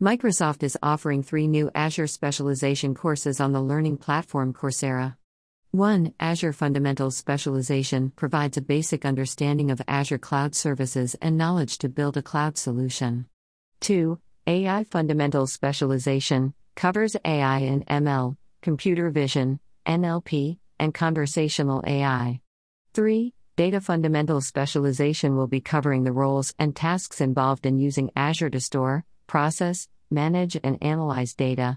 Microsoft is offering three new Azure specialization courses on the learning platform Coursera. 1. Azure Fundamentals Specialization provides a basic understanding of Azure Cloud Services and knowledge to build a cloud solution. 2. AI Fundamentals Specialization covers AI and ML, computer vision, NLP, and conversational AI. 3. Data Fundamentals Specialization will be covering the roles and tasks involved in using Azure to store, process, manage, and analyze data,